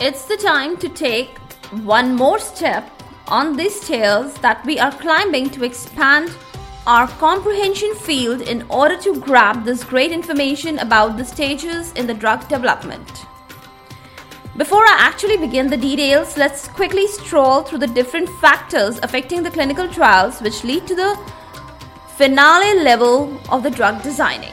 it's the time to take one more step on these stairs that we are climbing to expand our comprehension field in order to grab this great information about the stages in the drug development. Before I actually begin the details, let's quickly stroll through the different factors affecting the clinical trials which lead to the finale level of the drug designing.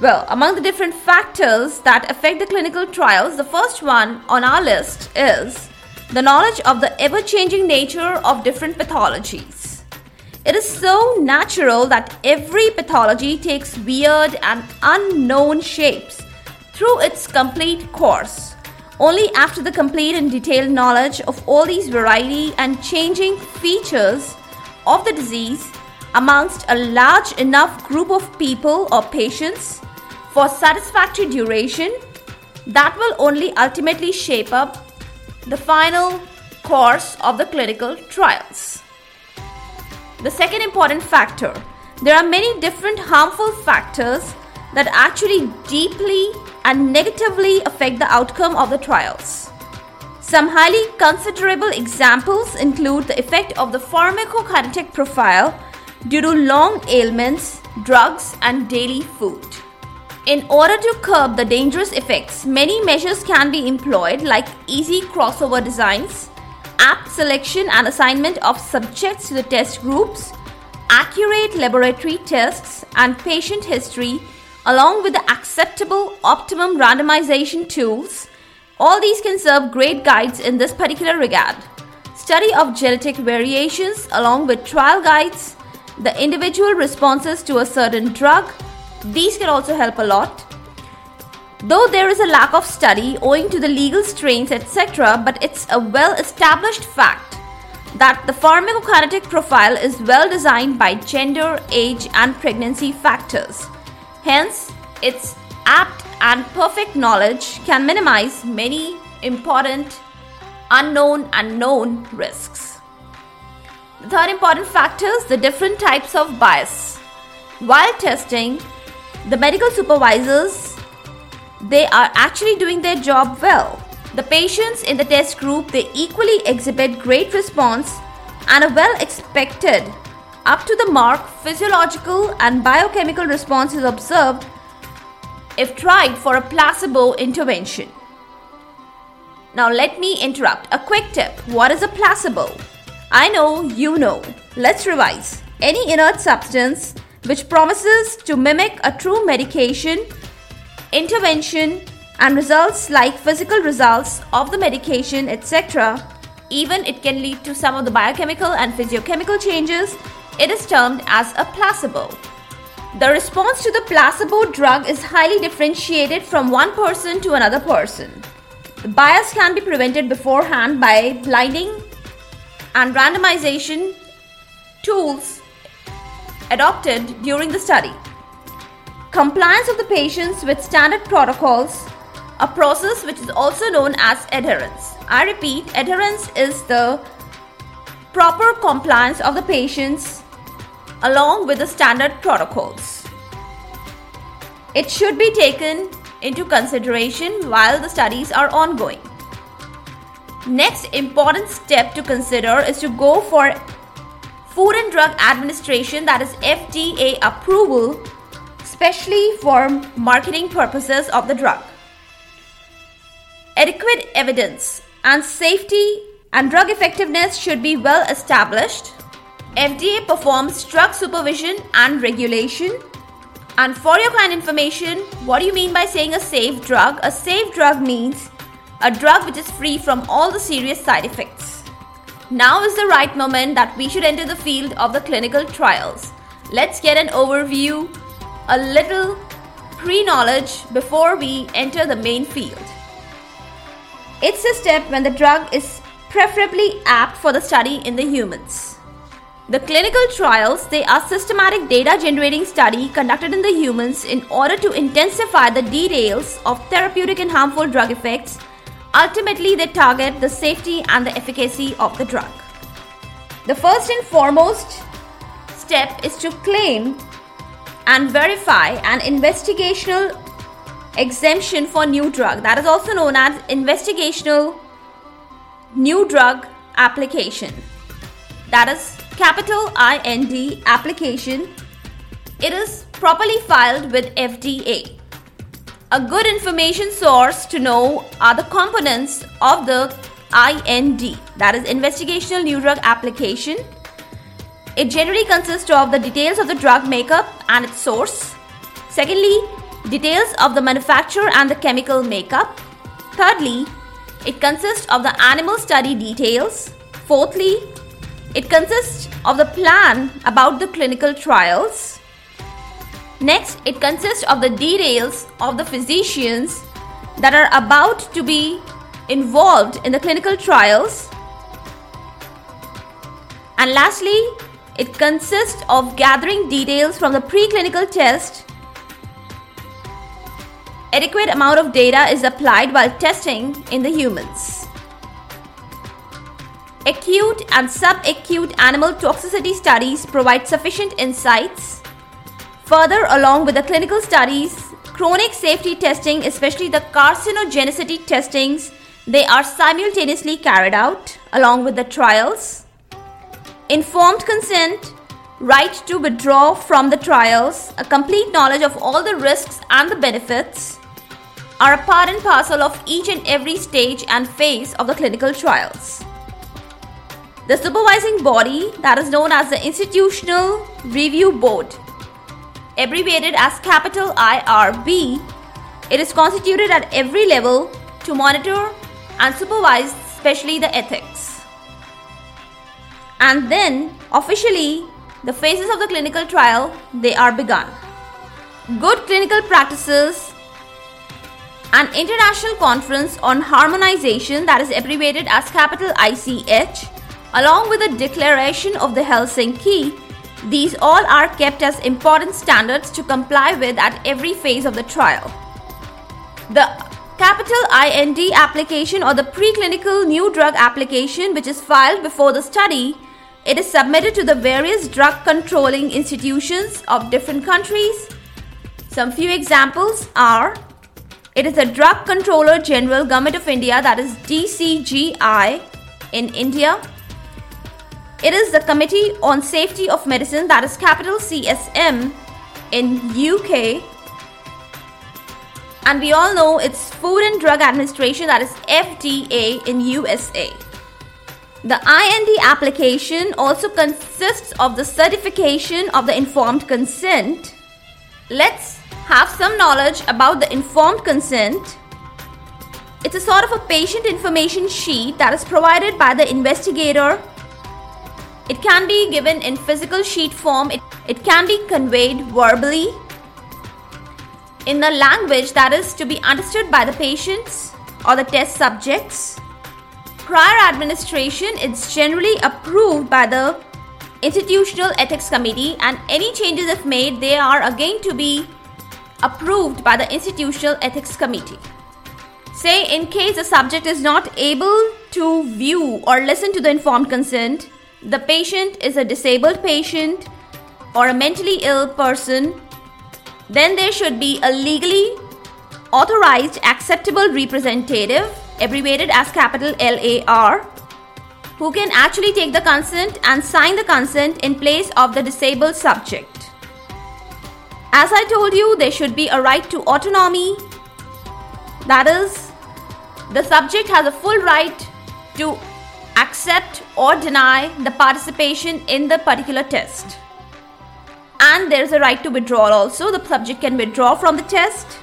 Well, among the different factors that affect the clinical trials, the first one on our list is the knowledge of the ever changing nature of different pathologies. It is so natural that every pathology takes weird and unknown shapes through its complete course. Only after the complete and detailed knowledge of all these variety and changing features of the disease amongst a large enough group of people or patients for satisfactory duration that will only ultimately shape up the final course of the clinical trials. The second important factor there are many different harmful factors that actually deeply and negatively affect the outcome of the trials. Some highly considerable examples include the effect of the pharmacokinetic profile due to long ailments, drugs, and daily food. In order to curb the dangerous effects, many measures can be employed, like easy crossover designs, apt selection and assignment of subjects to the test groups, accurate laboratory tests, and patient history, along with the acceptable optimum randomization tools. All these can serve great guides in this particular regard. Study of genetic variations, along with trial guides, the individual responses to a certain drug, these can also help a lot. Though there is a lack of study owing to the legal strains, etc., but it's a well established fact that the pharmacokinetic profile is well designed by gender, age, and pregnancy factors. Hence, its apt and perfect knowledge can minimize many important unknown and known risks. The third important factor is the different types of bias. While testing, the medical supervisors they are actually doing their job well. The patients in the test group they equally exhibit great response and a well expected up to the mark physiological and biochemical response is observed if tried for a placebo intervention. Now let me interrupt. A quick tip. What is a placebo? I know you know. Let's revise. Any inert substance which promises to mimic a true medication, intervention, and results like physical results of the medication, etc. Even it can lead to some of the biochemical and physiochemical changes. It is termed as a placebo. The response to the placebo drug is highly differentiated from one person to another person. The bias can be prevented beforehand by blinding and randomization tools adopted during the study. Compliance of the patients with standard protocols, a process which is also known as adherence. I repeat, adherence is the proper compliance of the patients along with the standard protocols. It should be taken into consideration while the studies are ongoing. Next important step to consider is to go for Food and Drug Administration, that is FDA approval, especially for marketing purposes of the drug. Adequate evidence and safety and drug effectiveness should be well established. FDA performs drug supervision and regulation. And for your kind information, what do you mean by saying a safe drug? A safe drug means a drug which is free from all the serious side effects. Now is the right moment that we should enter the field of the clinical trials. Let's get an overview, a little pre knowledge before we enter the main field. It's a step when the drug is preferably apt for the study in the humans. The clinical trials, they are systematic data generating study conducted in the humans in order to intensify the details of therapeutic and harmful drug effects. Ultimately, they target the safety and the efficacy of the drug. The first and foremost step is to claim and verify an investigational exemption for new drug. That is also known as investigational new drug application. That is capital IND application. It is properly filed with FDA a good information source to know are the components of the IND that is investigational new drug application it generally consists of the details of the drug makeup and its source secondly details of the manufacturer and the chemical makeup. Thirdly, it consists of the animal study details. Fourthly, it consists of the plan about the clinical trials. Next, it consists of the details of the physicians that are about to be involved in the clinical trials. And lastly, it consists of gathering details from the preclinical test adequate amount of data is applied while testing in the humans. Acute and subacute animal toxicity studies provide sufficient insights. Further, along with the clinical studies, chronic safety testing, especially the carcinogenicity testings, they are simultaneously carried out along with the trials. Informed consent, right to withdraw from the trials, a complete knowledge of all the risks and the benefits, are a part and parcel of each and every stage and phase of the clinical trials. The supervising body, that is known as the Institutional Review Board, abbreviated as capital IRB, it is constituted at every level to monitor and supervise, especially the ethics. And then, officially, the phases of the clinical trial they are begun. Good clinical practices an international conference on harmonization that is abbreviated as capital ICH, along with the declaration of the Helsinki. These all are kept as important standards to comply with at every phase of the trial. The capital IND application or the preclinical new drug application, which is filed before the study, it is submitted to the various drug controlling institutions of different countries. Some few examples are it is the Drug Controller General Government of India that is DCGI in India. It is the Committee on Safety of Medicine that is capital CSM in UK. And we all know it's Food and Drug Administration that is FDA in USA. The IND application also consists of the certification of the informed consent. Let's have some knowledge about the informed consent. It's a sort of a patient information sheet that is provided by the investigator. It can be given in physical sheet form, it, it can be conveyed verbally in the language that is to be understood by the patients or the test subjects. Prior administration is generally approved by the institutional ethics committee and any changes if made they are again to be approved by the Institutional Ethics Committee. Say, in case the subject is not able to view or listen to the informed consent, the patient is a disabled patient or a mentally ill person, then there should be a legally authorized acceptable representative, abbreviated as capital LAR, who can actually take the consent and sign the consent in place of the disabled subject. As I told you, there should be a right to autonomy. That is, the subject has a full right to accept or deny the participation in the particular test. And there is a right to withdrawal also. The subject can withdraw from the test.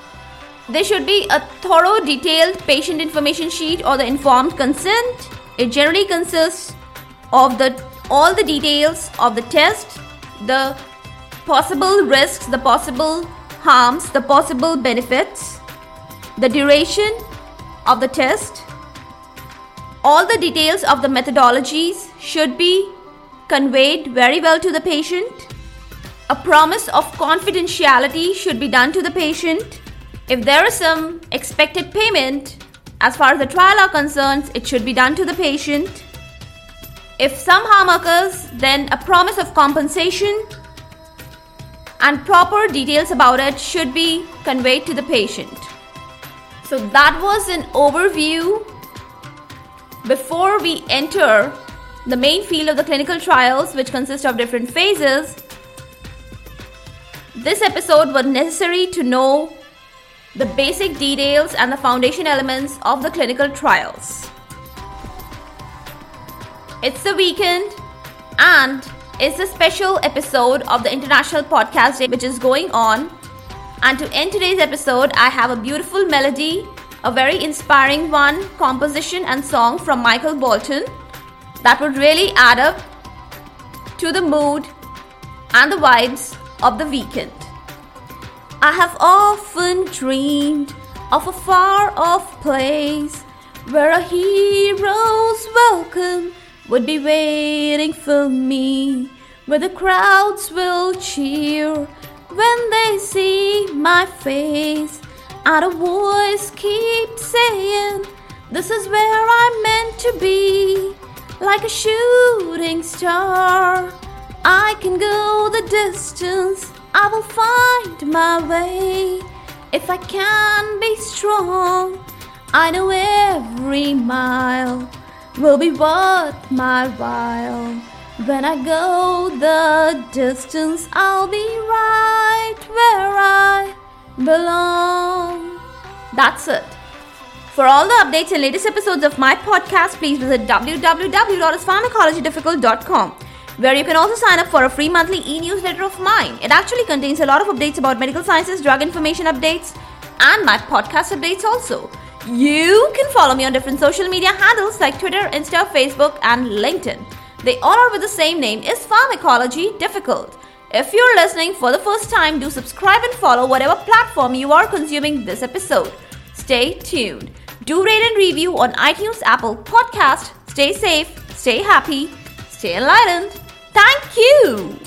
There should be a thorough, detailed patient information sheet or the informed consent. It generally consists of the all the details of the test, the possible risks, the possible harms, the possible benefits, the duration of the test, All the details of the methodologies should be conveyed very well to the patient. A promise of confidentiality should be done to the patient. If there is some expected payment, as far as the trial are concerned, it should be done to the patient. If some harm occurs, then a promise of compensation and proper details about it should be conveyed to the patient. So that was an overview before we enter the main field of the clinical trials, which consist of different phases. This episode was necessary to know the basic details and the foundation elements of the clinical trials. It's the weekend and it's a special episode of the International Podcast Day which is going on. And to end today's episode, I have a beautiful melody, a very inspiring one, composition and song from Michael Bolton that would really add up to the mood and the vibes of the weekend. I have often dreamed of a far off place where a hero's welcome would be waiting for me, where the crowds will cheer when they see my face, a voice keeps saying, This is where I'm meant to be, like a shooting star. I can go the distance, I will find my way. If I can be strong, I know every mile will be worth my while. When I go the distance, I'll be right where I belong. That's it. For all the updates and latest episodes of my podcast, please visit www.pharmacologydifficult.com, where you can also sign up for a free monthly e newsletter of mine. It actually contains a lot of updates about medical sciences, drug information updates, and my podcast updates also. You can follow me on different social media handles like Twitter, Insta, Facebook, and LinkedIn. They all are with the same name is Pharmacology Difficult. If you're listening for the first time, do subscribe and follow whatever platform you are consuming this episode. Stay tuned. Do rate and review on iTunes, Apple Podcast. Stay safe, stay happy, stay enlightened. Thank you.